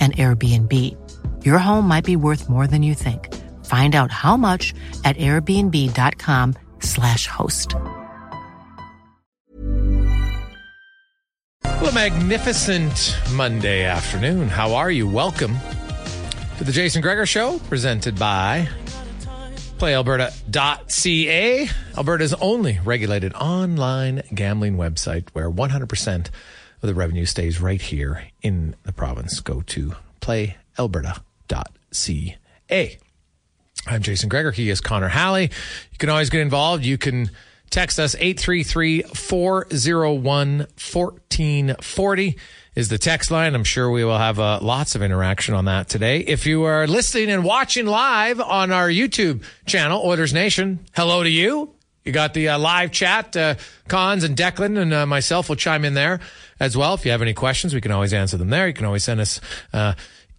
an Airbnb. Your home might be worth more than you think. Find out how much at airbnb.com/slash host. Well, a magnificent Monday afternoon. How are you? Welcome to the Jason Gregor Show, presented by PlayAlberta.ca, Alberta's only regulated online gambling website where 100% of the revenue stays right here in the province. Go to playalberta.ca. I'm Jason Gregor. He is Connor Halley. You can always get involved. You can text us 833-401-1440 is the text line. I'm sure we will have uh, lots of interaction on that today. If you are listening and watching live on our YouTube channel, Oilers Nation, hello to you. You got the uh, live chat. Uh, Cons and Declan and uh, myself will chime in there as well. If you have any questions, we can always answer them there. You can always send us uh,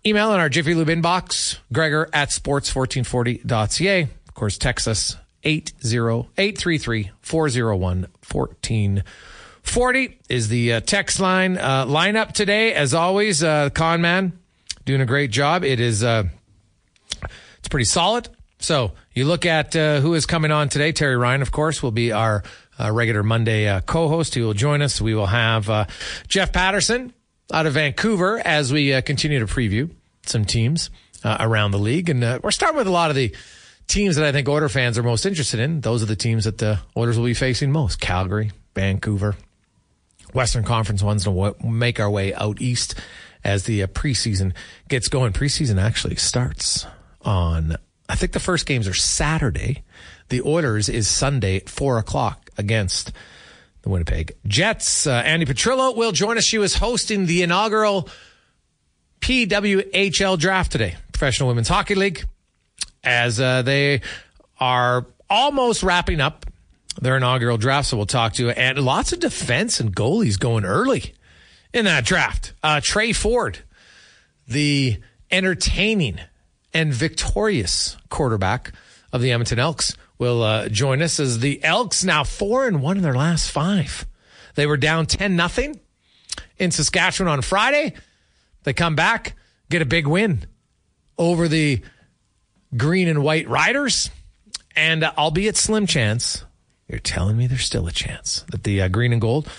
email in our Jiffy Lube inbox, Gregor at sports1440.ca. Of course, text us 80833 401 1440 is the uh, text line uh, lineup today. As always, uh, Con Man doing a great job. It is it's pretty solid. So you look at uh, who is coming on today. Terry Ryan, of course, will be our uh, regular Monday uh, co-host. He will join us. We will have uh, Jeff Patterson out of Vancouver as we uh, continue to preview some teams uh, around the league. And we're starting with a lot of the teams that I think Oiler fans are most interested in. Those are the teams that the Oilers will be facing most. Calgary, Vancouver, Western Conference ones to make our way out east as the preseason gets going. Preseason actually starts on I think the first games are Saturday. The Oilers is Sunday at four o'clock against the Winnipeg Jets. Uh, Andi Petrillo will join us. She was hosting the inaugural PWHL draft today, Professional Women's Hockey League, as uh, they are almost wrapping up their inaugural draft. So we'll talk to you. And lots of defense and goalies going early in that draft. Uh, Tre Ford, the entertaining and victorious quarterback of the Edmonton Elks will uh, join us as the Elks now four and one in their last five. They were down 10 nothing in Saskatchewan on Friday. They come back, get a big win over the green and white Riders. And uh, albeit slim chance, you're telling me there's still a chance that the uh, green and gold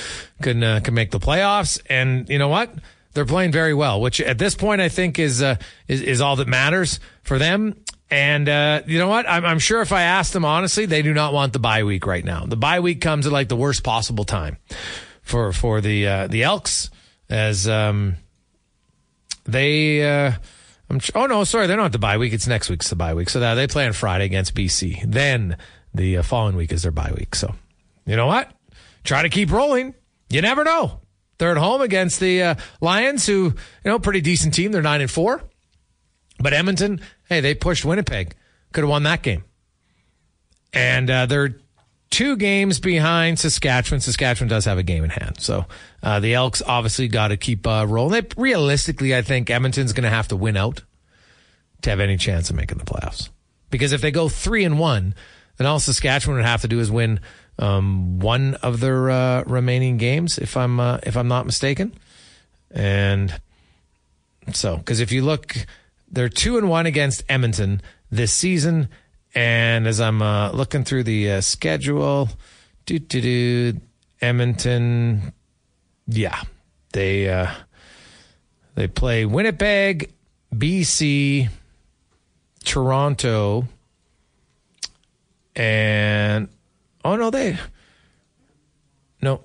can uh, can make the playoffs. And you know what? They're playing very well, which at this point I think is uh, is, is all that matters for them. And uh, you know what? I'm, I'm, sure if I ask them honestly, they do not want the bye week right now. The bye week comes at like the worst possible time for for the uh, the Elks as um, they uh, oh no, sorry, they're not the bye week. It's next week's the bye week. So they play on Friday against BC. Then the uh, following week is their bye week. So you know what? Try to keep rolling. You never know. They're at home against the uh, Lions, who you know pretty decent team. They're nine and four. But Edmonton, hey, they pushed Winnipeg. Could have won that game. And uh, they're two games behind Saskatchewan. Saskatchewan does have a game in hand. So uh, the Elks obviously got to keep uh, rolling. They, realistically, I think Edmonton's going to have to win out to have any chance of making the playoffs. Because if they go three and one, then all Saskatchewan would have to do is win um, one of their uh, remaining games, if I'm uh, if I'm not mistaken. And so, because if you look, they're two and one against Edmonton this season. And as I'm uh, looking through the uh, schedule, do do do, Edmonton, yeah, they uh, they play Winnipeg, BC, Toronto, and oh no, they no,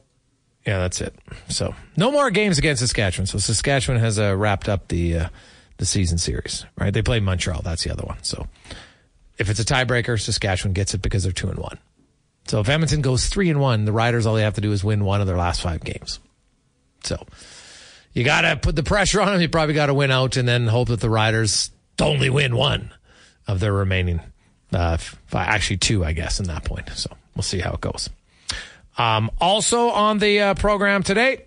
yeah, that's it. So no more games against Saskatchewan. So Saskatchewan has uh, wrapped up the uh, the season series, right? They play Montreal. That's the other one. So if it's a tiebreaker, Saskatchewan gets it because they're two and one. So if Edmonton goes three and one, the Riders all they have to do is win one of their last five games. So you got to put the pressure on them. You probably got to win out and then hope that the Riders only win one of their remaining, uh, five, actually two, I guess, in that point. So we'll see how it goes. Um, also on the uh, program today,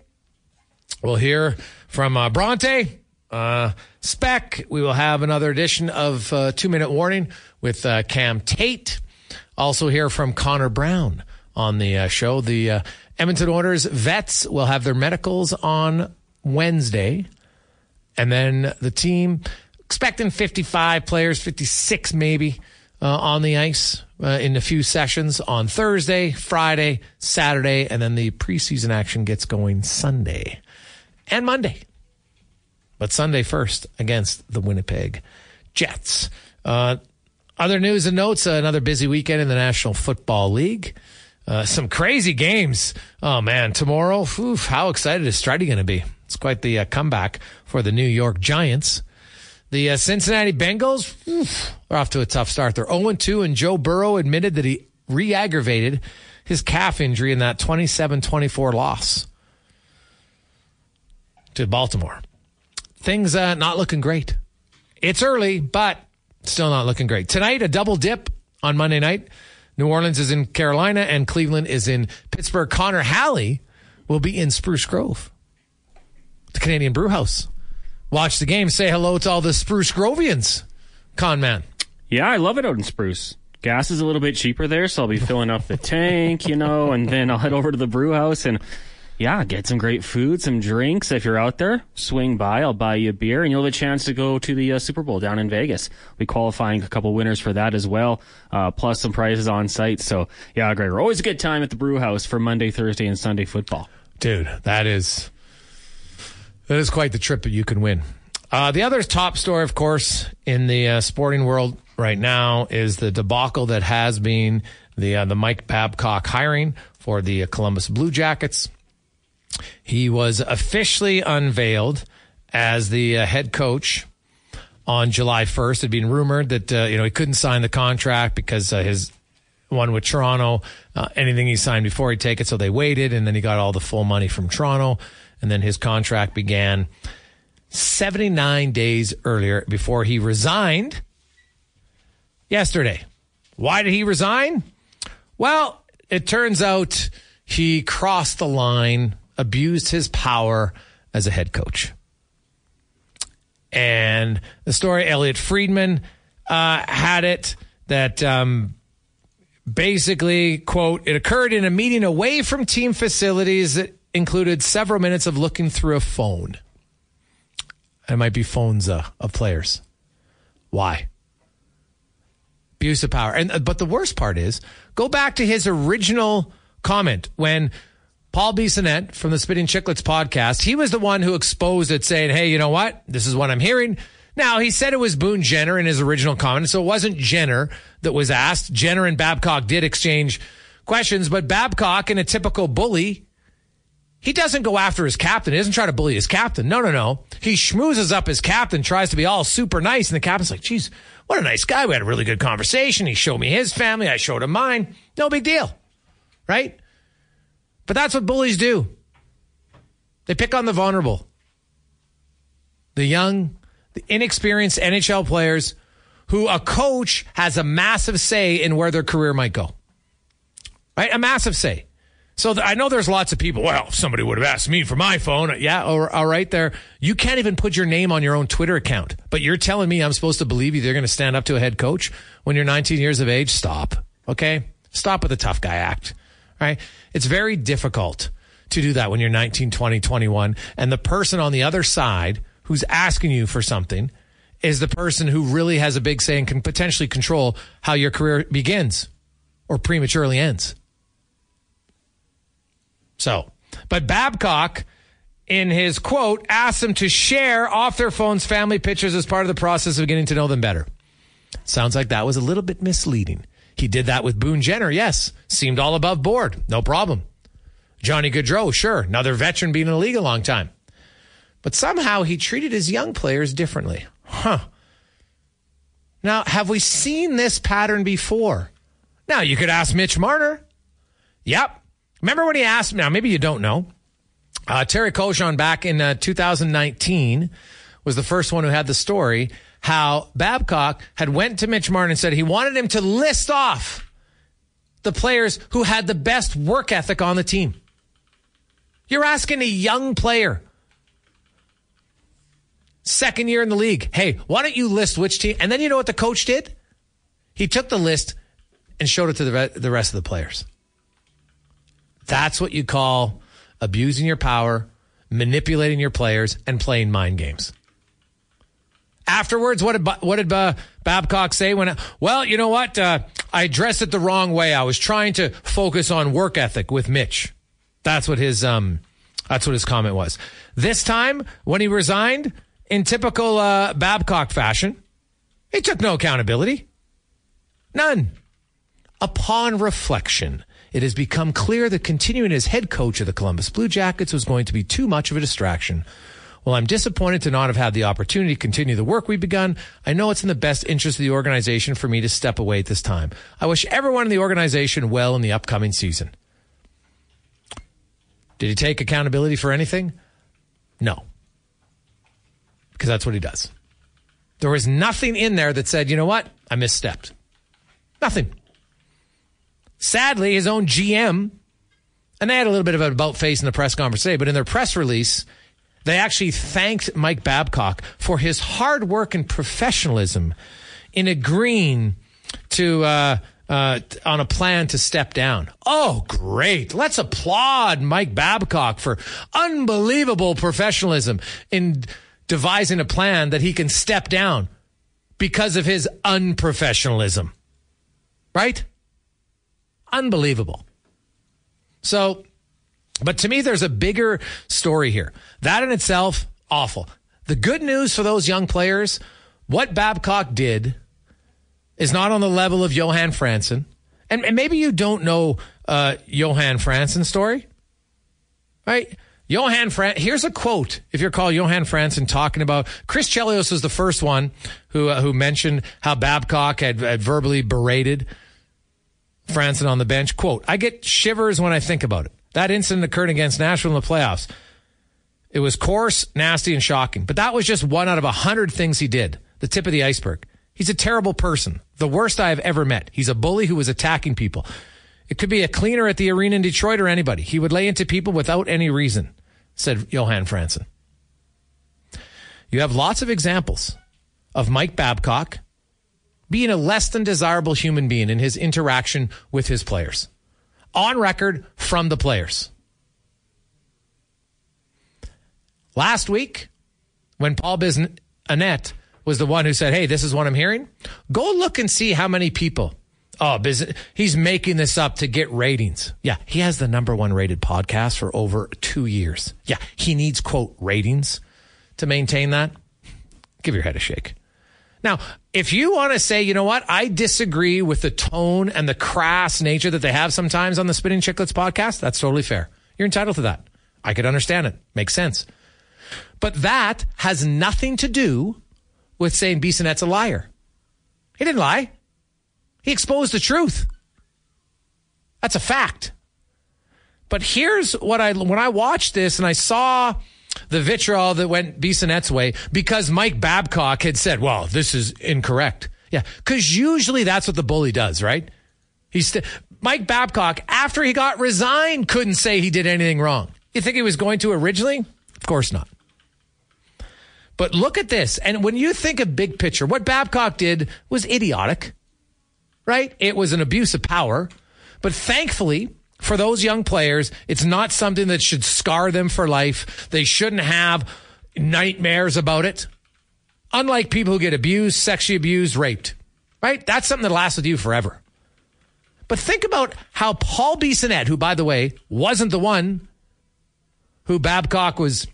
we'll hear from uh, Bronte. Uh, Spec. We will have another edition of uh, Two Minute Warning with uh, Cam Tait. Also, hear from Connor Brown on the uh, show. The Edmonton Oilers vets will have their medicals on Wednesday. And then the team expecting 55 players, 56 maybe, uh, on the ice in a few sessions on Thursday, Friday, Saturday, and then the preseason action gets going Sunday and Monday but Sunday first against the Winnipeg Jets. Uh, other news and notes, uh, another busy weekend in the National Football League. Uh, some crazy games. Oh man, tomorrow, oof, how excited is Stridey going to be? It's quite the uh, comeback for the New York Giants. The uh, Cincinnati Bengals oof, are off to a tough start. They're 0 2, and Joe Burrow admitted that he re aggravated his calf injury in that 27 24 loss to Baltimore things uh, not looking great. It's early, but still not looking great. Tonight, a double dip on Monday night. New Orleans is in Carolina and Cleveland is in Pittsburgh. Connor Halley will be in Spruce Grove, the Canadian Brew House. Watch the game. Say hello to all the Spruce Grovians. Con man. Yeah, I love it out in Spruce. Gas is a little bit cheaper there, so I'll be filling up the tank, you know, and then I'll head over to the brew house and yeah, get some great food, some drinks. If you're out there, swing by. I'll buy you a beer, and you'll have a chance to go to the uh, Super Bowl down in Vegas. We qualifying a couple winners for that as well, uh, plus some prizes on site. So yeah, Gregor, always a good time at the Brew House for Monday, Thursday, and Sunday football. Dude, that is that is quite the trip that you can win. Uh, the other top story, of course, in the uh, sporting world right now is the debacle that has been the uh, the Mike Babcock hiring for the Columbus Blue Jackets. He was officially unveiled as the uh, head coach on July 1st. It had been rumored that uh, you know he couldn't sign the contract because uh, his one with Toronto, uh, anything he signed before he'd take it, so they waited, and then he got all the full money from Toronto, and then his contract began 79 days earlier before he resigned yesterday. Why did he resign? Well, it turns out he crossed the line abused his power as a head coach. And the story, Elliot Friedman uh, had it that um, basically, quote, it occurred in a meeting away from team facilities that included several minutes of looking through a phone. It might be phones uh, of players. Why? Abuse of power. And uh, but the worst part is, go back to his original comment when Paul Bissonnette from the Spitting Chicklets podcast, he was the one who exposed it saying, Hey, you know what? This is what I'm hearing. Now, he said it was Boone Jenner in his original comment, so it wasn't Jenner that was asked. Jenner and Babcock did exchange questions, but Babcock, in a typical bully, he doesn't go after his captain. He doesn't try to bully his captain. No, no, no. He schmoozes up his captain, tries to be all super nice, and the captain's like, geez, what a nice guy. We had a really good conversation. He showed me his family. I showed him mine. No big deal. Right? But that's what bullies do. They pick on the vulnerable. The young, the inexperienced NHL players who a coach has a massive say in where their career might go. Right? A massive say. So th- I know there's lots of people. Well, if somebody would have asked me for my phone, uh, yeah, all, all right, there. You can't even put your name on your own Twitter account, but you're telling me I'm supposed to believe you. They're going to stand up to a head coach when you're 19 years of age. Stop. Okay, stop with the tough guy act. Right? It's very difficult to do that when you're 19, 20, 21, and the person on the other side who's asking you for something is the person who really has a big say and can potentially control how your career begins or prematurely ends. So, but Babcock, in his quote, asked them to share off their phones family pictures as part of the process of getting to know them better. Sounds like that was a little bit misleading. He did that with Boone Jenner, yes. Seemed all above board, no problem. Johnny Gaudreau, sure, another veteran being in the league a long time. But somehow he treated his young players differently. Huh. Now, have we seen this pattern before? Now, you could ask Mitch Marner. Yep. Remember when he asked, me, now maybe you don't know, uh, Terry Koshan back in uh, 2019 was the first one who had the story how Babcock had went to Mitch Marner and said he wanted him to list off the players who had the best work ethic on the team. You're asking a young player, second year in the league, hey, why don't you list which team? And then you know what the coach did? He took the list and showed it to the, the rest of the players. That's what you call abusing your power, manipulating your players, and playing mind games. Afterwards, what did what did uh, Babcock say? When well, you know what? Uh, I addressed it the wrong way. I was trying to focus on work ethic with Mitch. That's what his um, that's what his comment was. This time, when he resigned, in typical uh, Babcock fashion, he took no accountability. None. Upon reflection, it has become clear that continuing as head coach of the Columbus Blue Jackets was going to be too much of a distraction. While I'm disappointed to not have had the opportunity to continue the work we've begun, I know it's in the best interest of the organization for me to step away at this time. I wish everyone in the organization well in the upcoming season. Did he take accountability for anything? No. Because that's what he does. There was nothing in there that said, you know what? I misstepped. Nothing. Sadly, his own GM, and they had a little bit of an about face in the press conference today, but in their press release, they actually thanked Mike Babcock for his hard work and professionalism in agreeing to uh, uh, on a plan to step down. Oh, great! Let's applaud Mike Babcock for unbelievable professionalism in devising a plan that he can step down because of his unprofessionalism. Right? Unbelievable. So, but to me, there's a bigger story here. That in itself, awful. The good news for those young players, what Babcock did is not on the level of Johan Franzen. And, and maybe you don't know uh, Johan Franzen's story, right? Johan Fran, here's a quote. If you recall Johan Franzen talking about Chris Chelios was the first one who uh, who mentioned how Babcock had, had verbally berated Franzen on the bench. Quote, I get shivers when I think about it. That incident occurred against Nashville in the playoffs. It was coarse, nasty, and shocking. But that was just one out of a hundred things he did. The tip of the iceberg. He's a terrible person. The worst I have ever met. He's a bully who was attacking people. It could be a cleaner at the arena in Detroit or anybody. He would lay into people without any reason, said Johan Franzen. You have lots of examples of Mike Babcock being a less than desirable human being in his interaction with his players. On record from the players. Last week, when Paul Bissonnette was the one who said, Hey, this is what I'm hearing, go look and see how many people. Oh, he's making this up to get ratings. Yeah, he has the number one rated podcast for over two years. Yeah, he needs, quote, ratings to maintain that. Give your head a shake. Now, if you want to say, you know what, I disagree with the tone and the crass nature that they have sometimes on the Spitting Chicklets podcast, that's totally fair. You're entitled to that. I could understand it. Makes sense. But that has nothing to do with saying Bissonnette's a liar. He didn't lie. He exposed the truth. That's a fact. But here's what I when I watched this and I saw the vitriol that went Bissonnette's way because Mike Babcock had said, "Well, this is incorrect." Yeah, because usually that's what the bully does, right? He's st- Mike Babcock after he got resigned couldn't say he did anything wrong. You think he was going to originally? Of course not. But look at this. And when you think of big picture, what Babcock did was idiotic, right? It was an abuse of power. But thankfully, for those young players, it's not something that should scar them for life. They shouldn't have nightmares about it. Unlike people who get abused, sexually abused, raped, right? That's something that lasts with you forever. But think about how Paul Bissonnette, who, by the way, wasn't the one who Babcock was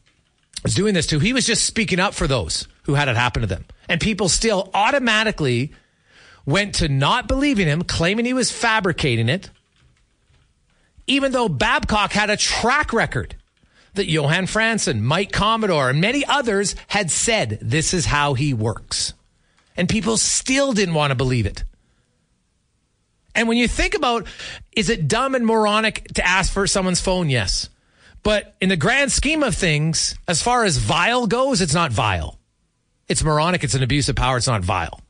was doing this to, he was just speaking up for those who had it happen to them. And people still automatically went to not believing him, claiming he was fabricating it, even though Babcock had a track record that Johan Franzen, Mike Commodore, and many others had said this is how he works. And people still didn't want to believe it. And when you think about, is it dumb and moronic to ask for someone's phone? Yes. But in the grand scheme of things, as far as vile goes, it's not vile. It's moronic. It's an abuse of power. It's not vile.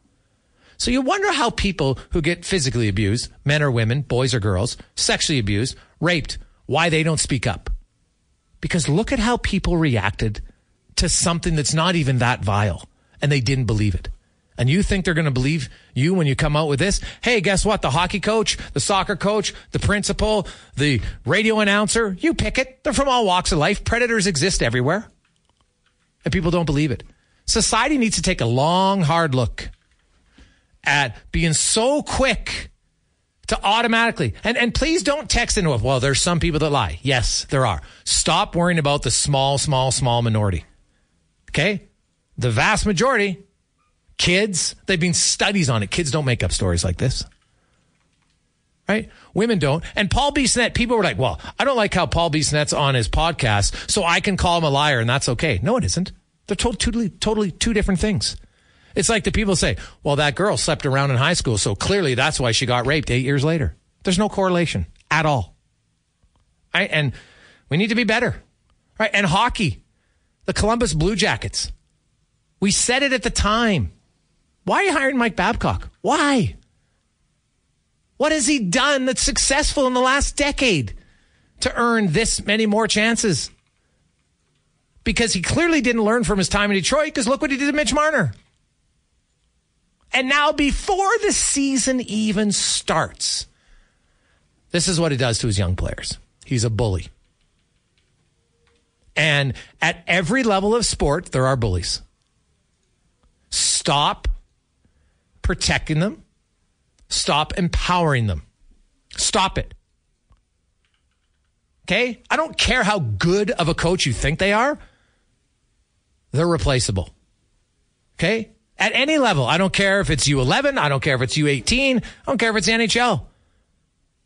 So you wonder how people who get physically abused, men or women, boys or girls, sexually abused, raped, why they don't speak up. Because look at how people reacted to something that's not even that vile and they didn't believe it. And you think they're going to believe you when you come out with this? Hey, guess what? The hockey coach, the soccer coach, the principal, the radio announcer, you pick it. They're from all walks of life. Predators exist everywhere. And people don't believe it. Society needs to take a long, hard look at being so quick to automatically and, and please don't text into it. Well, there's some people that lie. Yes, there are. Stop worrying about the small, small, small minority. Okay? The vast majority, kids, they've been studies on it. Kids don't make up stories like this. Right? Women don't. And Paul Bissonnette, people were like, well, I don't like how Paul Bissonnette's on his podcast, so I can call him a liar and that's okay. No, it isn't. They're totally, totally two different things. It's like the people say, well, that girl slept around in high school, so clearly that's why she got raped eight years later. There's no correlation at all. all. Right? And we need to be better. Right? And hockey, the Columbus Blue Jackets. We said it at the time. Why are you hiring Mike Babcock? Why? What has he done that's successful in the last decade to earn this many more chances? Because he clearly didn't learn from his time in Detroit, because look what he did to Mitch Marner. And now, before the season even starts, this is what he does to his young players. He's a bully. And at every level of sport, there are bullies. Stop protecting them. Stop empowering them. Stop it. Okay? I don't care how good of a coach you think they are, they're replaceable. Okay? At any level. I don't care if it's U11. I don't care if it's U18. I don't care if it's NHL.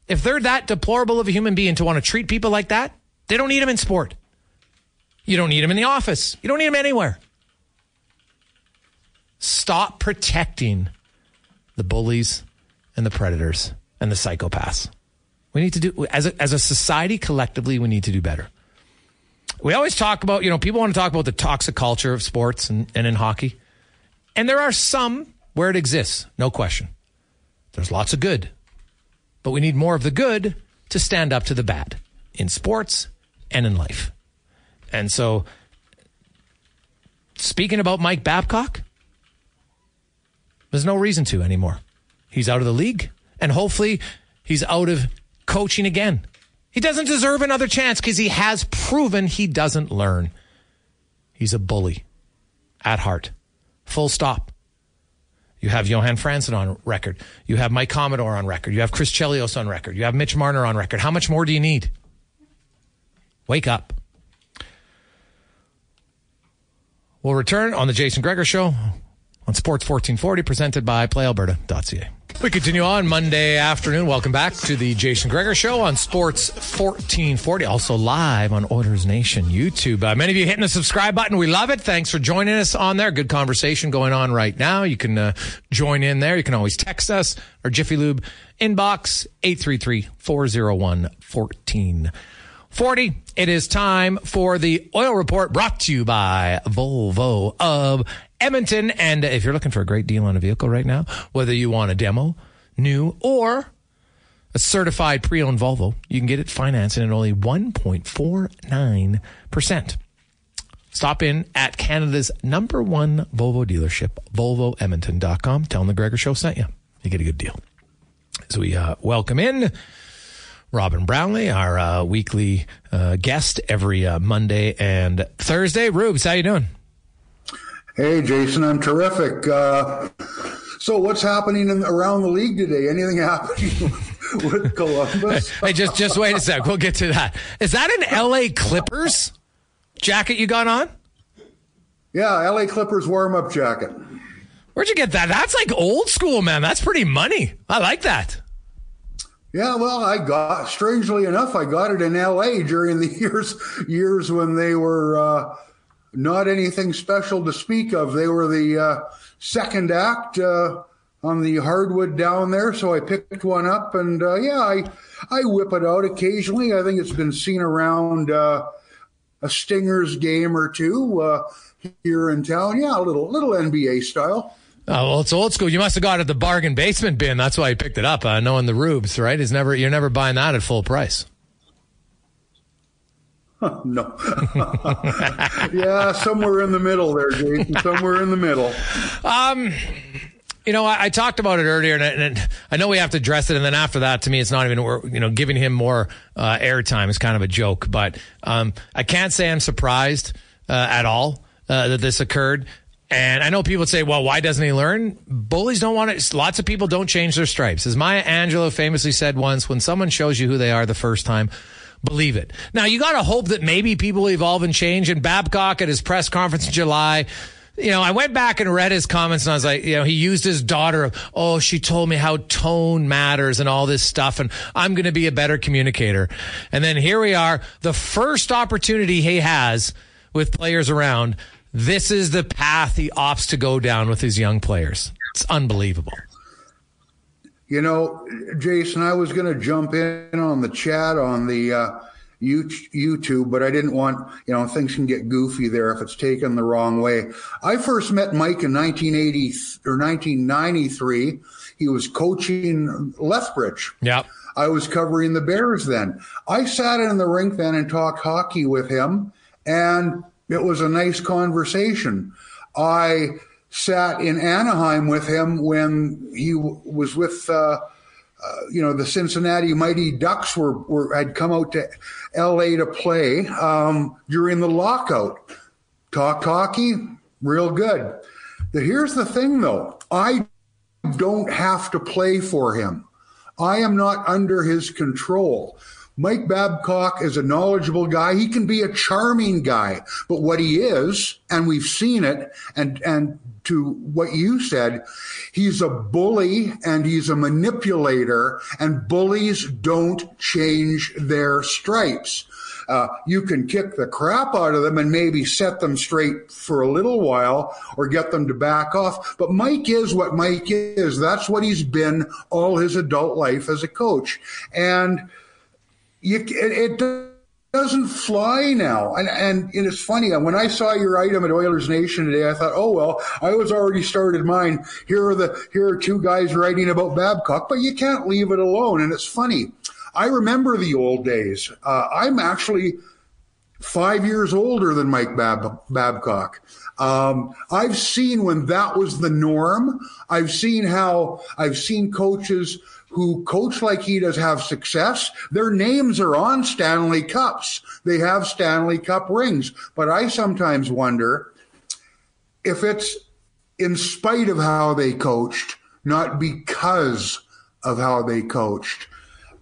If they're that deplorable of a human being to want to treat people like that, they don't need them in sport. You don't need them in the office. You don't need them anywhere. Stop protecting the bullies and the predators and the psychopaths. We need to do, as a, as a society, collectively, we need to do better. We always talk about, you know, people want to talk about the toxic culture of sports and, and in hockey. And there are some where it exists, no question. There's lots of good. But we need more of the good to stand up to the bad in sports and in life. And so, speaking about Mike Babcock, there's no reason to anymore. He's out of the league, and hopefully, he's out of coaching again. He doesn't deserve another chance because he has proven he doesn't learn. He's a bully at heart. Full stop. You have Johan Franzen on record. You have Mike Commodore on record. You have Chris Chelios on record. You have Mitch Marner on record. How much more do you need? Wake up. We'll return on the Jason Gregor Show on Sports 1440, presented by PlayAlberta.ca. We continue on Monday afternoon. Welcome back to the Jason Gregor Show on Sports 1440. Also live on Oilers Nation YouTube. Uh, many of you hitting the subscribe button. We love it. Thanks for joining us on there. Good conversation going on right now. You can uh, join in there. You can always text us. Our Jiffy Lube inbox 833-401-1440. It is time for the Oil Report brought to you by Volvo of Edmonton. And if you're looking for a great deal on a vehicle right now, whether you want a demo, new, or a certified pre-owned Volvo, you can get it financing at only 1.49%. Stop in at Canada's number one Volvo dealership, volvoedmonton.com. Tell them the Gregor Show sent you. You get a good deal. So we uh, welcome in Robin Brownlee, our uh, weekly uh, guest every uh, Monday and Thursday. Rubes, how you doing? Hey, Jason, I'm terrific. Uh, so, what's happening in, around the league today? Anything happening with Columbus? hey, just just wait a sec. We'll get to that. Is that an L.A. Clippers jacket you got on? Yeah, L.A. Clippers warm up jacket. Where'd you get that? That's like old school, man. That's pretty money. I like that. Yeah, well, I got strangely enough, I got it in L.A. during the years years when they were. Uh, not anything special to speak of. They were the uh, second act uh, on the hardwood down there, so I picked one up, and uh, yeah, I I whip it out occasionally. I think it's been seen around uh, a Stingers game or two uh, here in town. Yeah, a little little NBA style. Oh, well, it's old school. You must have got it at the bargain basement bin. That's why you picked it up, uh, knowing the rubes, right? Is never you're never buying that at full price. no. yeah, somewhere in the middle there, Jason. Somewhere in the middle. Um, you know, I, I talked about it earlier, and, and, I know we have to address it. And then after that, to me, it's not even you know giving him more uh, airtime is kind of a joke. But um, I can't say I'm surprised uh, at all uh, that this occurred. And I know people say, well, why doesn't he learn? Bullies don't want it. Lots of people don't change their stripes. As Maya Angelou famously said once, when someone shows you who they are the first time, believe it. Now you got to hope that maybe people evolve and change. And Babcock at his press conference in July, you know, I went back and read his comments and I was like, you know, he used his daughter. Oh, she told me how tone matters and all this stuff. And I'm going to be a better communicator. And then here we are, the first opportunity he has with players around. This is the path he opts to go down with his young players. It's unbelievable. You know, Jason, I was going to jump in on the chat on the uh, YouTube, but I didn't want, you know, things can get goofy there if it's taken the wrong way. I first met Mike in 1980 or 1993. He was coaching Lethbridge. Yeah. I was covering the Bears then. I sat in the rink then and talked hockey with him, and it was a nice conversation. I sat in Anaheim with him when he w- was with, uh, uh, you know, the Cincinnati Mighty Ducks were, were had come out to L.A. to play um, during the lockout. Talk hockey, real good. But here's the thing, though. I don't have to play for him. I am not under his control. Mike Babcock is a knowledgeable guy. He can be a charming guy, but what he is, and we've seen it, and and to what you said, he's a bully and he's a manipulator, and bullies don't change their stripes. Uh, you can kick the crap out of them and maybe set them straight for a little while or get them to back off. But Mike is what Mike is. That's what he's been all his adult life as a coach. And you, it, it doesn't fly now. And, and, and it's funny. When I saw your item at Oilers Nation today, I thought, oh, well, I was already started mine. Here are the, here are two guys writing about Babcock, but you can't leave it alone. And it's funny. I remember the old days. Uh, I'm actually five years older than Mike Bab- Babcock. Um, I've seen when that was the norm. I've seen how I've seen coaches who coach like he does have success. Their names are on Stanley Cups. They have Stanley Cup rings. But I sometimes wonder if it's in spite of how they coached, not because of how they coached.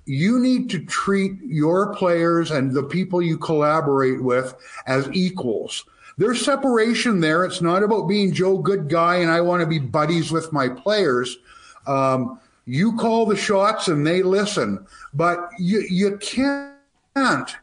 You need to treat your players and the people you collaborate with as equals. There's separation there. It's not about being Joe Good Guy and I want to be buddies with my players. Um, You call the shots and they listen, but you you can't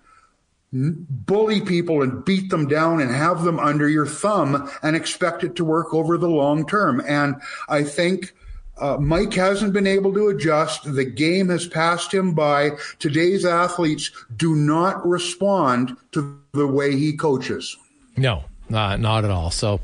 bully people and beat them down and have them under your thumb and expect it to work over the long term. And I think uh, Mike hasn't been able to adjust. The game has passed him by. Today's athletes do not respond to the way he coaches. No, uh, not at all. So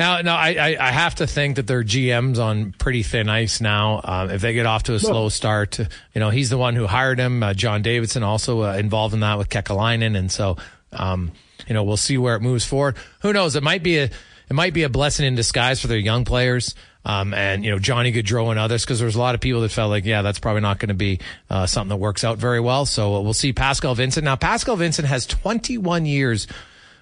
now, now I, I, have to think that their GM's on pretty thin ice now. Um, if they get off to a slow start, you know, he's the one who hired him. Uh, John Davidson also uh, involved in that with Kekalainen. And so, um, you know, we'll see where it moves forward. Who knows? It might be a, it might be a blessing in disguise for their young players. Um, and you know Johnny Gaudreau and others because there's a lot of people that felt like yeah that's probably not going to be uh, something that works out very well. So we'll see Pascal Vincent now. Pascal Vincent has 21 years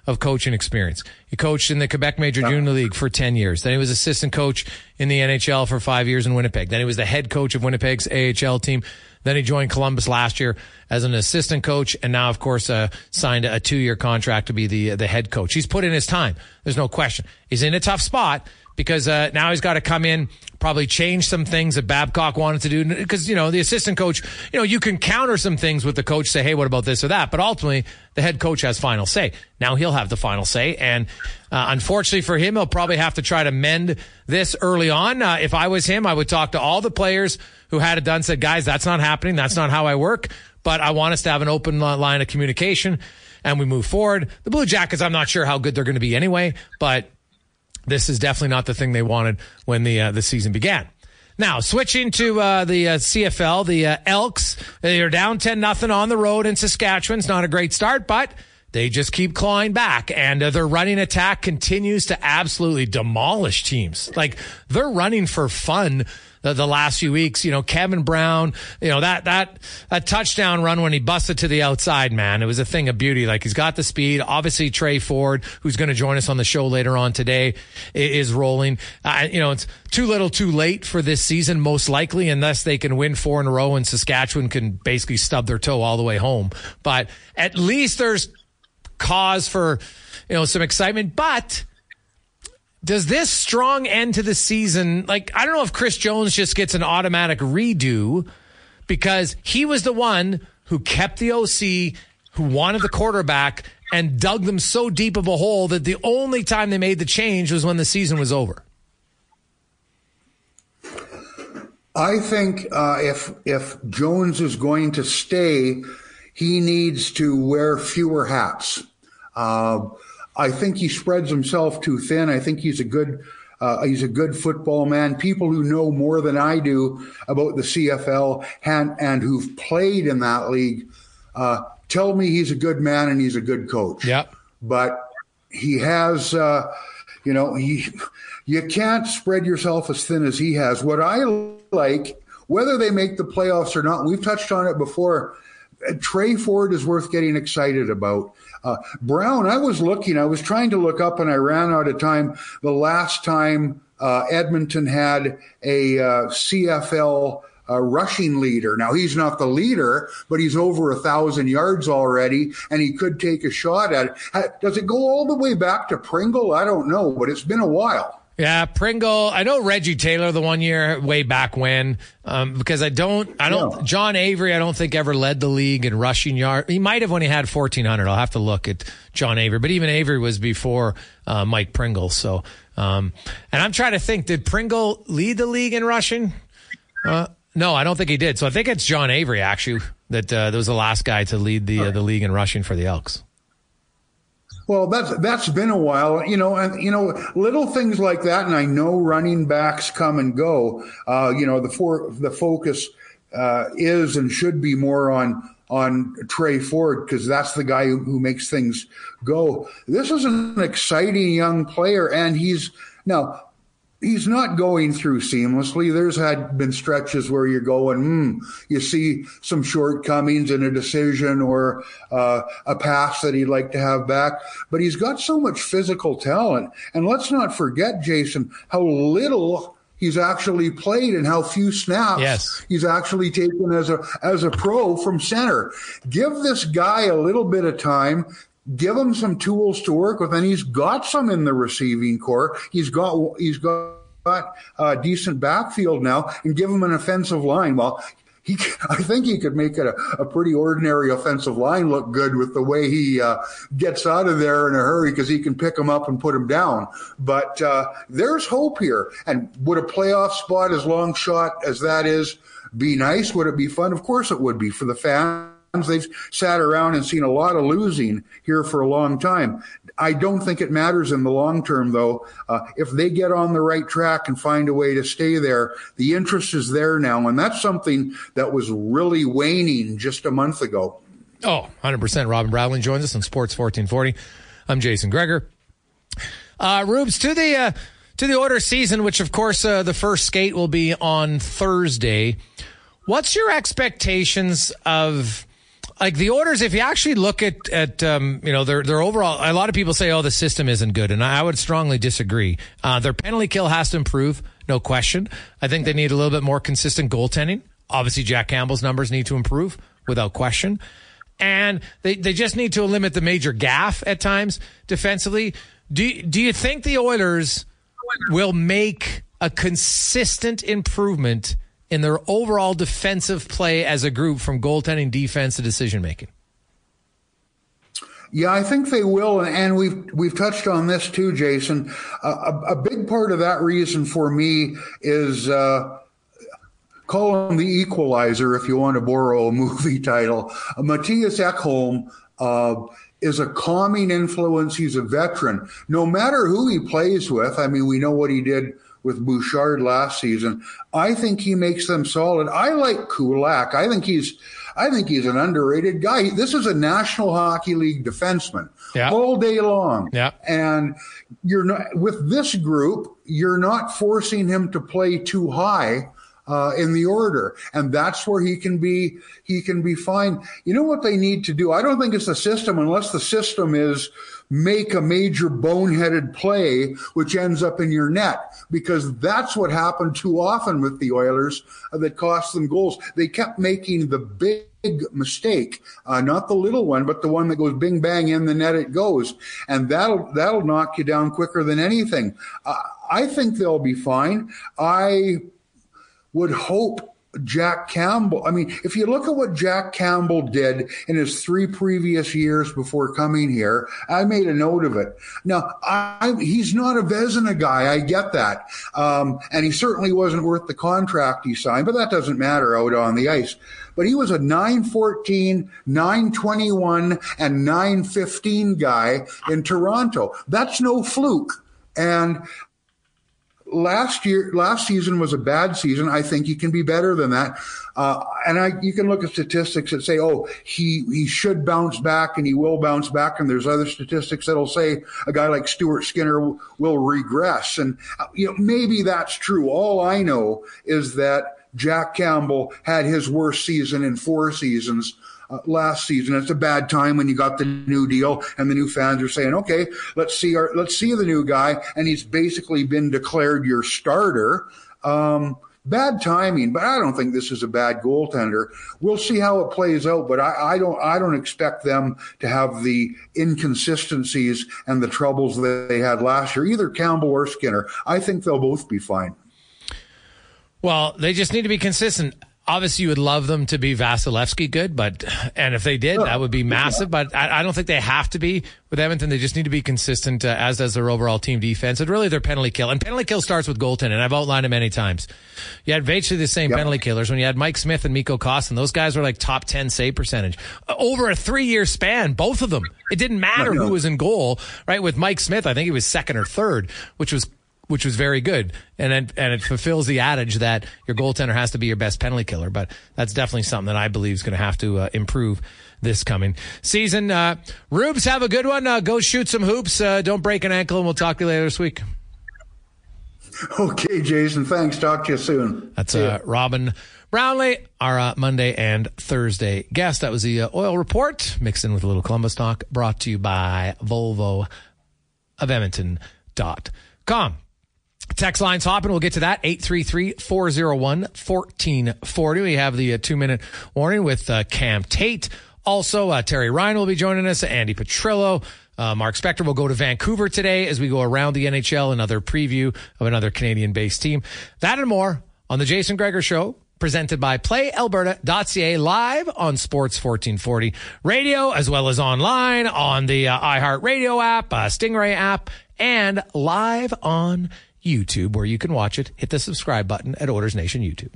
of coaching experience. He coached in the Quebec Major Junior League for 10 years. Then he was assistant coach in the NHL for five years in Winnipeg. Then he was the head coach of Winnipeg's AHL team. Then he joined Columbus last year as an assistant coach, and now, of course, uh, signed a two-year contract to be the the head coach. He's put in his time. There's no question. He's in a tough spot because uh, now he's got to come in, probably change some things that Babcock wanted to do. Because, you know, the assistant coach, you know, you can counter some things with the coach, say, hey, what about this or that? But ultimately, the head coach has final say. Now he'll have the final say. And uh, unfortunately for him, he'll probably have to try to mend this early on. Uh, if I was him, I would talk to all the players who had it done, said, guys, that's not happening. That's not how I work. But I want us to have an open line of communication and we move forward. The Blue Jackets, I'm not sure how good they're going to be anyway, but this is definitely not the thing they wanted when the uh, the season began. Now, switching to uh, the uh, CFL, the uh, Elks, they're down 10 nothing on the road in Saskatchewan. It's not a great start, but they just keep clawing back and uh, their running attack continues to absolutely demolish teams. Like they're running for fun the, the last few weeks. You know, Kevin Brown, you know, that, that, that touchdown run when he busted to the outside, man, it was a thing of beauty. Like he's got the speed. Obviously, Tre Ford, who's going to join us on the show later on today, is rolling. Uh, you know, it's too little too late for this season, most likely, unless they can win four in a row and Saskatchewan can basically stub their toe all the way home. But at least there's cause for, you know, some excitement. But, does this strong end to the season, like, I don't know if Chris Jones just gets an automatic redo because he was the one who kept the OC, who wanted the quarterback, and dug them so deep of a hole that the only time they made the change was when the season was over. I think uh, if if Jones is going to stay, he needs to wear fewer hats. Uh, I think he spreads himself too thin. I think he's a good uh, he's a good football man. People who know more than I do about the CFL and, and who've played in that league uh, tell me he's a good man and he's a good coach. Yeah, but he has, uh, you know, he you can't spread yourself as thin as he has. What I like, whether they make the playoffs or not, we've touched on it before. Tre Ford is worth getting excited about. Uh, Brown, I was looking, I was trying to look up and I ran out of time. The last time uh, Edmonton had a uh, CFL uh, rushing leader. Now he's not the leader, but he's over a thousand yards already, and he could take a shot at it. Does it go all the way back to Pringle? I don't know, but it's been a while. Yeah, Pringle. I know Reggie Taylor the one year way back when, um, because I don't, I don't, yeah. John Avery, I don't think ever led the league in rushing yard. He might have when he had 1400. I'll have to look at John Avery, but even Avery was before, uh, Mike Pringle. So, um, and I'm trying to think, did Pringle lead the league in rushing? Uh, no, I don't think he did. So I think it's John Avery actually that, uh, that was the last guy to lead the, uh, the league in rushing for the Elks. Well, that's that's been a while, you know, and you know, little things like that. And I know running backs come and go. Uh, you know, the for the focus uh, is and should be more on on Tre Ford because that's the guy who, who makes things go. This is an exciting young player, and he's now he's not going through seamlessly. There's had been stretches where you're going, hmm, you see some shortcomings in a decision or uh, a pass that he'd like to have back. But he's got so much physical talent. And let's not forget, Jason, how little he's actually played and how few snaps yes. he's actually taken as a as a pro from center. Give this guy a little bit of time give him some tools to work with, and he's got some in the receiving corps. He's got he's got a decent backfield now and give him an offensive line. Well, he, I think he could make it a, a, pretty ordinary offensive line look good with the way he uh, gets out of there in a hurry because he can pick them up and put them down. But uh, there's hope here. And would a playoff spot, as long shot as that is, be nice? Would it be fun? Of course it would be for the fans. They've sat around and seen a lot of losing here for a long time. I don't think it matters in the long term, though. Uh, if they get on the right track and find a way to stay there, the interest is there now. And that's something that was really waning just a month ago. Oh, 100%. Robin Brownlee joins us on Sports 1440. I'm Jason Gregor. Uh, Rubes, to the, uh, to the Oiler season, which of course, uh, the first skate will be on Thursday. What's your expectations of like the Oilers, if you actually look at at um, you know their their overall, a lot of people say, oh, the system isn't good, and I would strongly disagree. Uh, their penalty kill has to improve, no question. I think they need a little bit more consistent goaltending. Obviously, Jack Campbell's numbers need to improve, without question, and they they just need to limit the major gaff at times defensively. Do do you think the Oilers will make a consistent improvement? In their overall defensive play as a group from goaltending, defense to decision making? Yeah, I think they will, and we've we've touched on this too, Jason. Uh, a, a, big part of that reason for me is uh, call him the equalizer, if you want to borrow a movie title. Uh, Mattias Ekholm uh, is a calming influence. He's a veteran. No matter who he plays with, I mean, we know what he did with Bouchard last season. I think he makes them solid. I like Kulak. I think he's I think he's an underrated guy. This is a National Hockey League defenseman yeah. all day long. Yeah. And you're not with this group, you're not forcing him to play too high. Uh, in the order, and that's where he can be. He can be fine. You know what they need to do? I don't think it's the system, unless the system is make a major boneheaded play, which ends up in your net, because that's what happened too often with the Oilers that cost them goals. They kept making the big mistake, uh, not the little one, but the one that goes bing bang in the net it goes, and that'll that'll knock you down quicker than anything. Uh, I think they'll be fine. I would hope Jack Campbell. I mean, if you look at what Jack Campbell did in his three previous years before coming here, I made a note of it. Now, I, he's not a Vezina guy. I get that. Um, and he certainly wasn't worth the contract he signed, but that doesn't matter out on the ice. But he was a 914, 921, and 915 guy in Toronto. That's no fluke. And last year, last season was a bad season. I think he can be better than that. Uh, and I, you can look at statistics that say, oh, he, he should bounce back and he will bounce back. And there's other statistics that'll say a guy like Stuart Skinner will, will regress. And, uh, you know, maybe that's true. All I know is that Jack Campbell had his worst season in four seasons uh, last season. It's a bad time when you got the new deal and the new fans are saying, okay, let's see our, let's see the new guy. And he's basically been declared your starter. Um, bad timing, but I don't think this is a bad goaltender. We'll see how it plays out, but I, I, don't I don't expect them to have the inconsistencies and the troubles that they had last year, either Campbell or Skinner. I think they'll both be fine. Well, they just need to be consistent obviously you would love them to be Vasilevskiy good, but and if they did, that would be massive. But I, I, don't think they have to be with Edmonton. They just need to be consistent, uh, as does their overall team defense and really their penalty kill. And penalty kill starts with goaltending. And I've outlined it many times. You had virtually the same yep. penalty killers when you had Mike Smith and Mikko Koskinen. Those guys were like top ten save percentage over a three year span. Both of them. It didn't matter who was in goal. Right with Mike Smith, I think he was second or third, which was which was very good. And it, and it fulfills the adage that your goaltender has to be your best penalty killer. But that's definitely something that I believe is going to have to uh, improve this coming season. Uh, Rubes, have a good one. Uh, go shoot some hoops. Uh, don't break an ankle, and we'll talk to you later this week. Okay, Jason. Thanks. Talk to you soon. That's uh, Robin Brownlee, our uh, Monday and Thursday guest. That was the uh, oil report mixed in with a little Columbus talk brought to you by Volvo of Edmonton.com. Text lines hopping. We'll get to that. 833-401-1440. We have the uh, two minute warning with uh, Cam Tait. Also, uh, Terry Ryan will be joining us. Andi Petrillo. Uh, Mark Spector will go to Vancouver today as we go around the NHL, another preview of another Canadian based team. That and more on the Jason Gregor Show, presented by PlayAlberta.ca, live on Sports 1440 radio, as well as online on the uh, iHeartRadio app, uh, Stingray app, and live on YouTube, where you can watch it. Hit the subscribe button at Oilers Nation YouTube.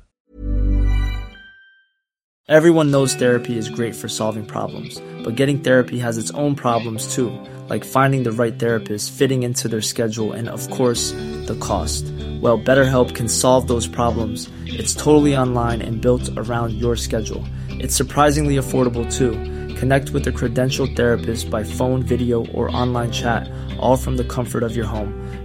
Everyone knows therapy is great for solving problems, but getting therapy has its own problems too, like finding the right therapist, fitting into their schedule, and of course, the cost. Well, BetterHelp can solve those problems. It's totally online and built around your schedule. It's surprisingly affordable too. Connect with a credentialed therapist by phone, video, or online chat, all from the comfort of your home.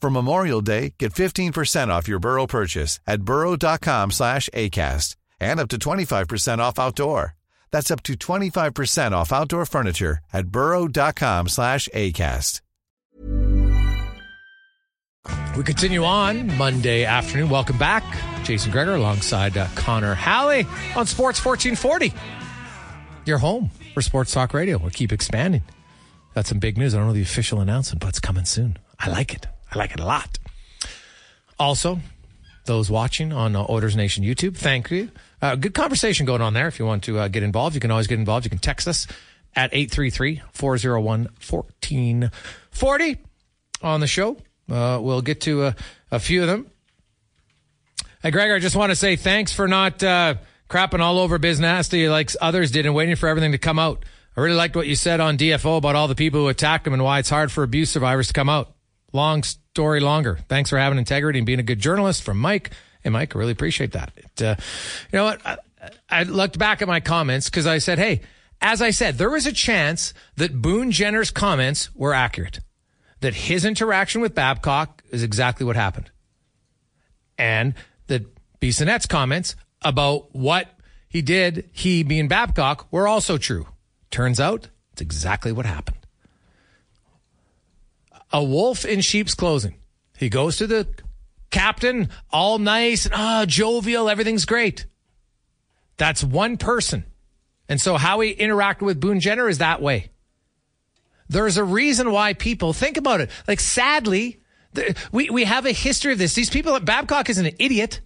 For Memorial Day, get 15% off your Burrow purchase at burrow.com slash ACAST and up to 25% off outdoor. That's up to 25% off outdoor furniture at burrow.com slash ACAST. We continue on Monday afternoon. Welcome back. Jason Gregor alongside uh, Connor Halley on Sports 1440. Your home for Sports Talk Radio. We'll keep expanding. Got some big news. I don't know the official announcement, but it's coming soon. I like it. I like it a lot. Also, those watching on uh, Oilers Nation YouTube, thank you. Uh, good conversation going on there. If you want to uh, get involved, you can always get involved. You can text us at 833-401-1440 on the show. Uh, we'll get to a, a, few of them. Hey, Gregor, I just want to say thanks for not uh, crapping all over Biz Nasty like others did and waiting for everything to come out. I really liked what you said on DFO about all the people who attacked him and why it's hard for abuse survivors to come out. Long story longer. Thanks for having integrity and being a good journalist from Mike. Hey, Mike, I really appreciate that. It, uh, you know what? I, I looked back at my comments because I said, hey, as I said, there was a chance that Boone Jenner's comments were accurate, that his interaction with Babcock is exactly what happened. And that Bissonnette's comments about what he did, he being Babcock, were also true. Turns out it's exactly what happened a wolf in sheep's clothing. He goes to the captain, all nice and ah, jovial, everything's great. That's one person. And so how he interacted with Boone Jenner is that way. There's a reason why people think about it. Like sadly, we, we have a history of this. These people Babcock is an idiot.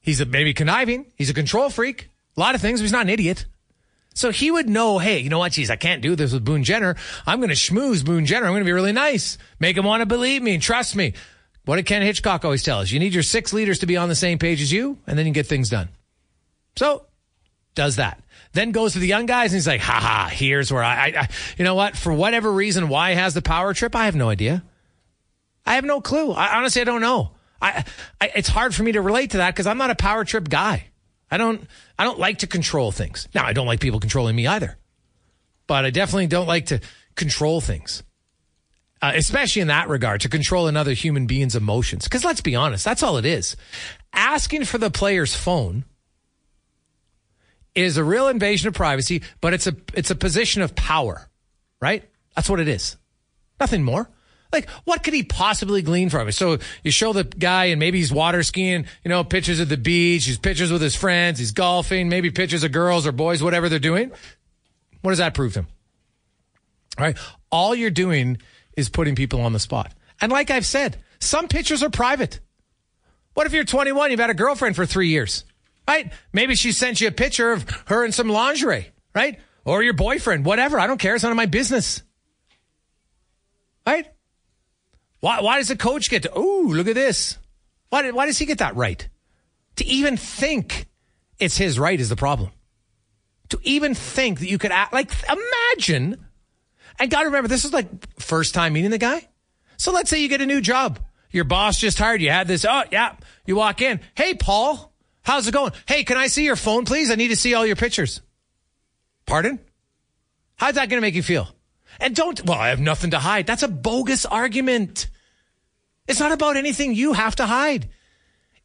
He's a maybe conniving. He's a control freak. A lot of things, but he's not an idiot. So he would know, hey, you know what? Geez, I can't do this with Boone Jenner. I'm going to schmooze Boone Jenner. I'm going to be really nice. Make him want to believe me and trust me. What did Ken Hitchcock always tell us? You need your six leaders to be on the same page as you, and then you get things done. So does that. Then goes to the young guys and he's like, ha ha, here's where I, I, I you know what? For whatever reason, why has the power trip? I have no idea. I have no clue. I honestly, I don't know. I, I it's hard for me to relate to that because I'm not a power trip guy. I don't I don't like to control things. Now I don't like people controlling me either. But I definitely don't like to control things. Uh, especially in that regard, to control another human being's emotions. Because let's be honest, that's all it is. Asking for the player's phone is a real invasion of privacy, but it's a it's a position of power, right? That's what it is. Nothing more. Like, what could he possibly glean from it? So you show the guy and maybe he's water skiing, you know, pictures of the beach, he's pictures with his friends, he's golfing, maybe pictures of girls or boys, whatever they're doing. What does that prove to him? All right. All you're doing is putting people on the spot. And like I've said, some pictures are private. What if you're 21, you've had a girlfriend for three years, right? Maybe she sent you a picture of her in some lingerie, right? Or your boyfriend, whatever. I don't care. It's none of my business. Right? Why, why does the coach get to, oh, look at this? Why, did, why does he get that right? To even think it's his right is the problem. To even think that you could act like, imagine. And got to remember, this is like first time meeting the guy. So let's say you get a new job. Your boss just hired you. Had this. Oh, yeah. You walk in. Hey, Paul, how's it going? Hey, can I see your phone, please? I need to see all your pictures. Pardon? How's that going to make you feel? And don't, well, I have nothing to hide. That's a bogus argument. It's not about anything you have to hide.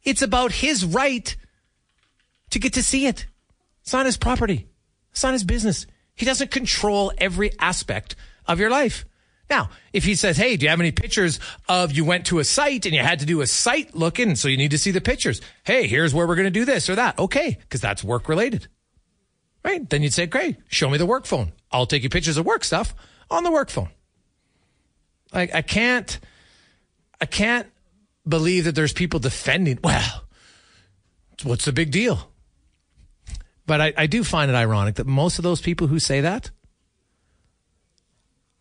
It's about his right to get to see it. It's not his property. It's not his business. He doesn't control every aspect of your life. Now, if he says, Hey, do you have any pictures of you went to a site and you had to do a site looking, so you need to see the pictures? Hey, here's where we're going to do this or that. Okay, because that's work related. Right? Then you'd say, Great, show me the work phone. I'll take you pictures of work stuff on the work phone. Like, I can't, I can't believe that there's people defending, well, what's the big deal? But I, I do find it ironic that most of those people who say that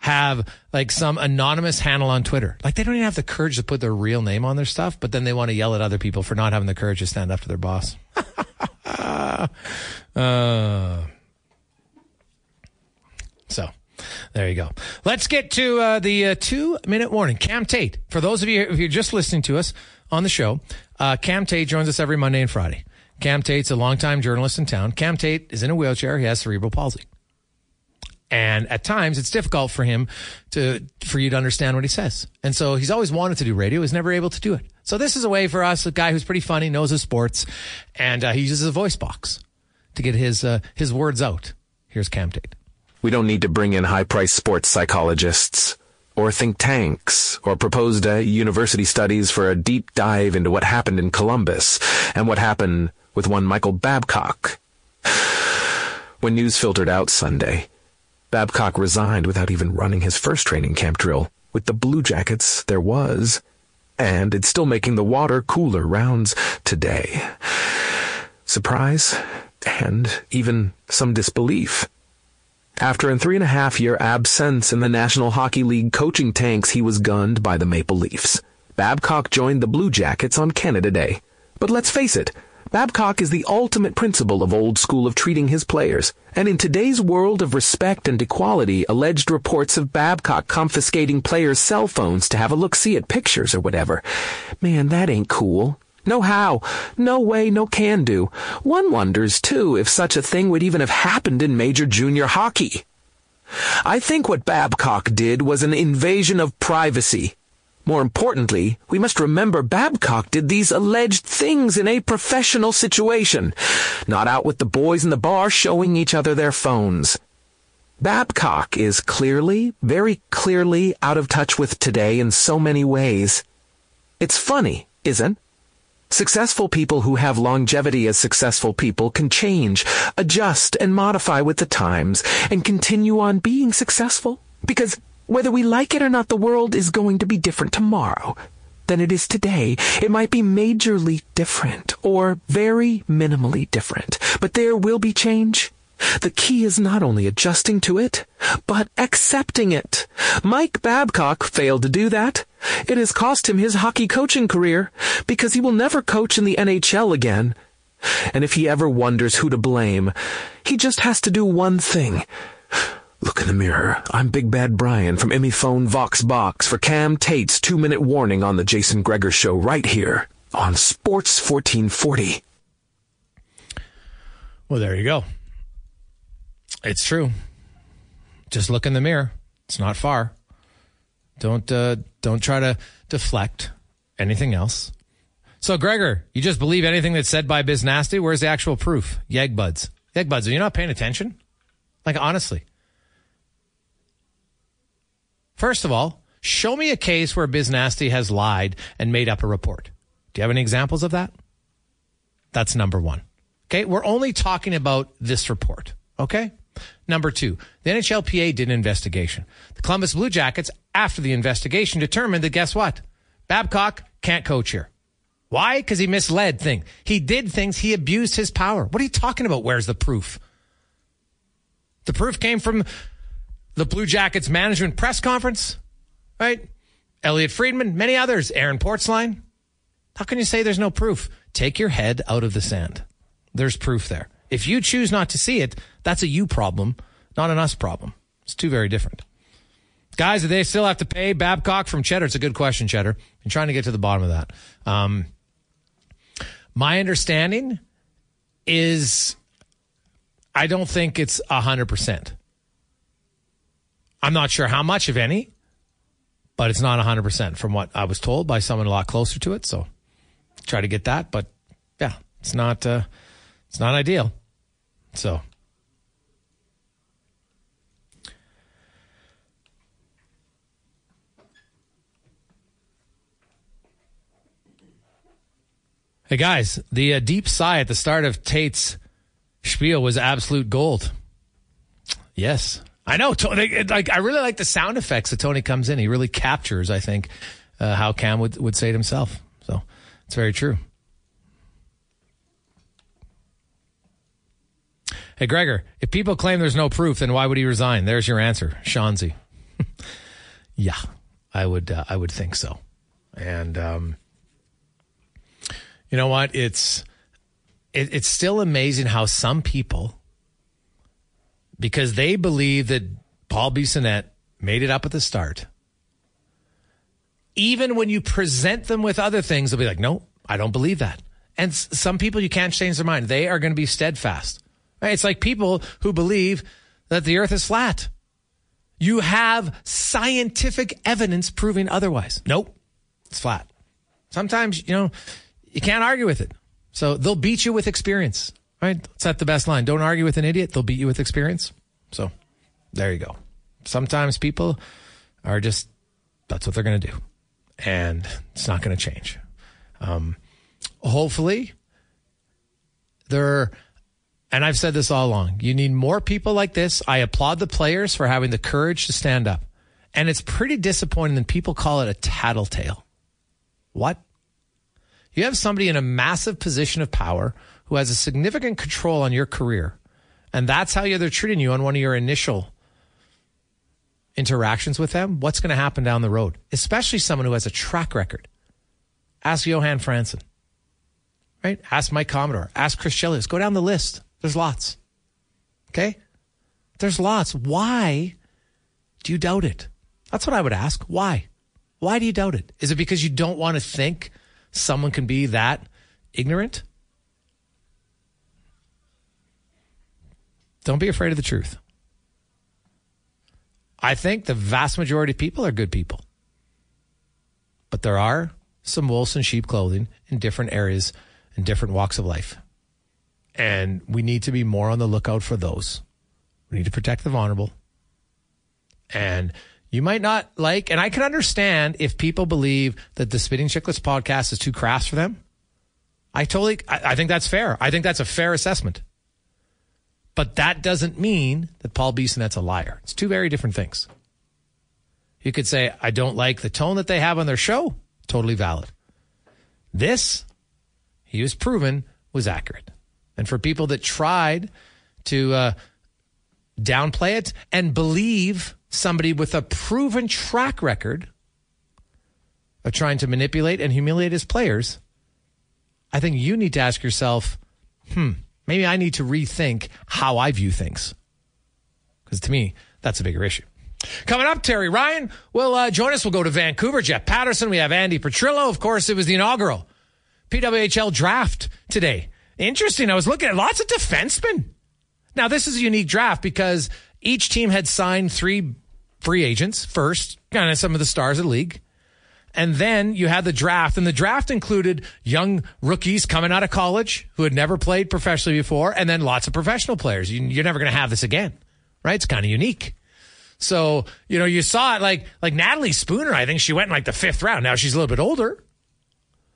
have like some anonymous handle on Twitter. Like they don't even have the courage to put their real name on their stuff, but then they want to yell at other people for not having the courage to stand up to their boss. uh, so there you go. Let's get to uh, the uh, two minute warning. Cam Tait, for those of you if you're just listening to us on the show, uh, Cam Tait joins us every Monday and Friday. Cam Tait's a longtime journalist in town. Cam Tait is in a wheelchair. He has cerebral palsy. And at times it's difficult for him to, for you to understand what he says. And so he's always wanted to do radio. He's never able to do it. So this is a way for us, a guy who's pretty funny, knows his sports, and uh, he uses a voice box to get his, uh, his words out. Here's Cam Tait. We don't need to bring in high priced sports psychologists or think tanks or proposed uh, university studies for a deep dive into what happened in Columbus and what happened with one Michael Babcock. When news filtered out Sunday, Babcock resigned without even running his first training camp drill. With the Blue Jackets, there was. And it's still making the water cooler rounds today. Surprise and even some disbelief. After a three and a half year absence in the National Hockey League coaching tanks, he was gunned by the Maple Leafs. Babcock joined the Blue Jackets on Canada Day. But let's face it, Babcock is the ultimate principle of old school of treating his players. And in today's world of respect and equality, alleged reports of Babcock confiscating players' cell phones to have a look-see at pictures or whatever. Man, that ain't cool. No how. No way, no can do. One wonders, too, if such a thing would even have happened in major junior hockey. I think what Babcock did was an invasion of privacy. More importantly, we must remember Babcock did these alleged things in a professional situation, not out with the boys in the bar showing each other their phones. Babcock is clearly, very clearly out of touch with today in so many ways. It's funny, isn't? Successful people who have longevity as successful people can change, adjust, and modify with the times, and continue on being successful. Because whether we like it or not, the world is going to be different tomorrow than it is today. It might be majorly different or very minimally different, but there will be change. The key is not only adjusting to it, but accepting it. Mike Babcock failed to do that. It has cost him his hockey coaching career because he will never coach in the NHL again. And if he ever wonders who to blame, he just has to do one thing Look in the mirror. I'm Big Bad Brian from Emmy Phone Vox Box for Cam Tait's two minute warning on the Jason Gregor Show right here on Sports 1440. Well, there you go. It's true. Just look in the mirror. It's not far. Don't uh, don't try to deflect anything else. So, Gregor, you just believe anything that's said by Biz Nasty? Where's the actual proof? Yeg buds. Yeg buds, are you not paying attention? Like, honestly. First of all, show me a case where Biz Nasty has lied and made up a report. Do you have any examples of that? That's number one. Okay. We're only talking about this report. Okay. Number two, the NHLPA did an investigation. The Columbus Blue Jackets, after the investigation, determined that guess what? Babcock can't coach here. Why? Because he misled things. He did things. He abused his power. What are you talking about? Where's the proof? The proof came from the Blue Jackets management press conference, right? Elliotte Friedman, many others, Aaron Portzline. How can you say there's no proof? Take your head out of the sand. There's proof there. If you choose not to see it, that's a you problem, not an us problem. It's two very different. Guys, do they still have to pay Babcock from Cheddar? It's a good question, Cheddar. I'm trying to get to the bottom of that. Um, my understanding is I don't think it's 100%. I'm not sure how much, if any, but it's not 100% from what I was told by someone a lot closer to it. So try to get that. But yeah, it's not, uh, it's not ideal. So. Hey guys, the uh, deep sigh at the start of Tait's spiel was absolute gold. Yes, I know. Tony, like I really like the sound effects that Tony comes in. He really captures, I think, uh, how Cam would would say it himself. So it's very true. Hey, Gregor, if people claim there's no proof, then why would he resign? There's your answer, Shanzi. yeah, I would. Uh, I would think so. And um, you know what? It's it, it's still amazing how some people, because they believe that Paul Bissonnette made it up at the start, even when you present them with other things, they'll be like, "No, I don't believe that." And some people you can't change their mind; they are going to be steadfast. It's like people who believe that the Earth is flat. You have scientific evidence proving otherwise. Nope, it's flat. Sometimes you know you can't argue with it. So they'll beat you with experience, right? That's not the best line. Don't argue with an idiot. They'll beat you with experience. So there you go. Sometimes people are just, that's what they're going to do. And it's not going to change. Um, hopefully, there, and I've said this all along, you need more people like this. I applaud the players for having the courage to stand up. And it's pretty disappointing that people call it a tattletale. What? You have somebody in a massive position of power who has a significant control on your career. And that's how they're treating you on one of your initial interactions with them. What's going to happen down the road? Especially someone who has a track record. Ask Johan Franzen, right? Ask Mike Commodore. Ask Chris Chelios. Go down the list. There's lots. Okay? There's lots. Why do you doubt it? That's what I would ask. Why? Why do you doubt it? Is it because you don't want to think someone can be that ignorant? Don't be afraid of the truth. I think the vast majority of people are good people. But there are some wolves in sheep clothing in different areas in different walks of life. And we need to be more on the lookout for those. We need to protect the vulnerable. And you might not like, and I can understand if people believe that the Spitting Chicklets podcast is too crass for them. I totally, I, I think that's fair. I think that's a fair assessment. But that doesn't mean that Paul Bissonnette's a liar. It's two very different things. You could say, I don't like the tone that they have on their show. Totally valid. This, he was proven, was accurate. And for people that tried to uh, downplay it and believe somebody with a proven track record of trying to manipulate and humiliate his players, I think you need to ask yourself, hmm, maybe I need to rethink how I view things. Because to me, that's a bigger issue. Coming up, Terry Ryan will uh, join us. We'll go to Vancouver. Jeff Patterson. We have Andi Petrillo. Of course, it was the inaugural PWHL draft today. Interesting. I was looking at lots of defensemen. Now, this is a unique draft because each team had signed three free agents first, kind of some of the stars of the league. And then you had the draft, and the draft included young rookies coming out of college who had never played professionally before, and then lots of professional players. You, are never going to have this again, right? It's kind of unique. So, you know, you saw it like, like Natalie Spooner, I think she went in like the fifth round. Now she's a little bit older.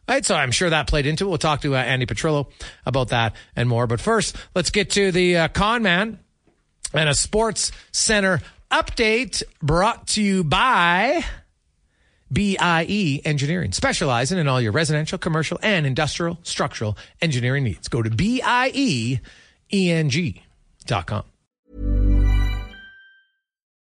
Right. So I'm sure that played into it. We'll talk to uh, Andi Petrillo about that and more. But first, let's get to the uh, con man and a sports center update brought to you by BIE Engineering, specializing in all your residential, commercial, and industrial structural engineering needs. Go to BIEENG.com.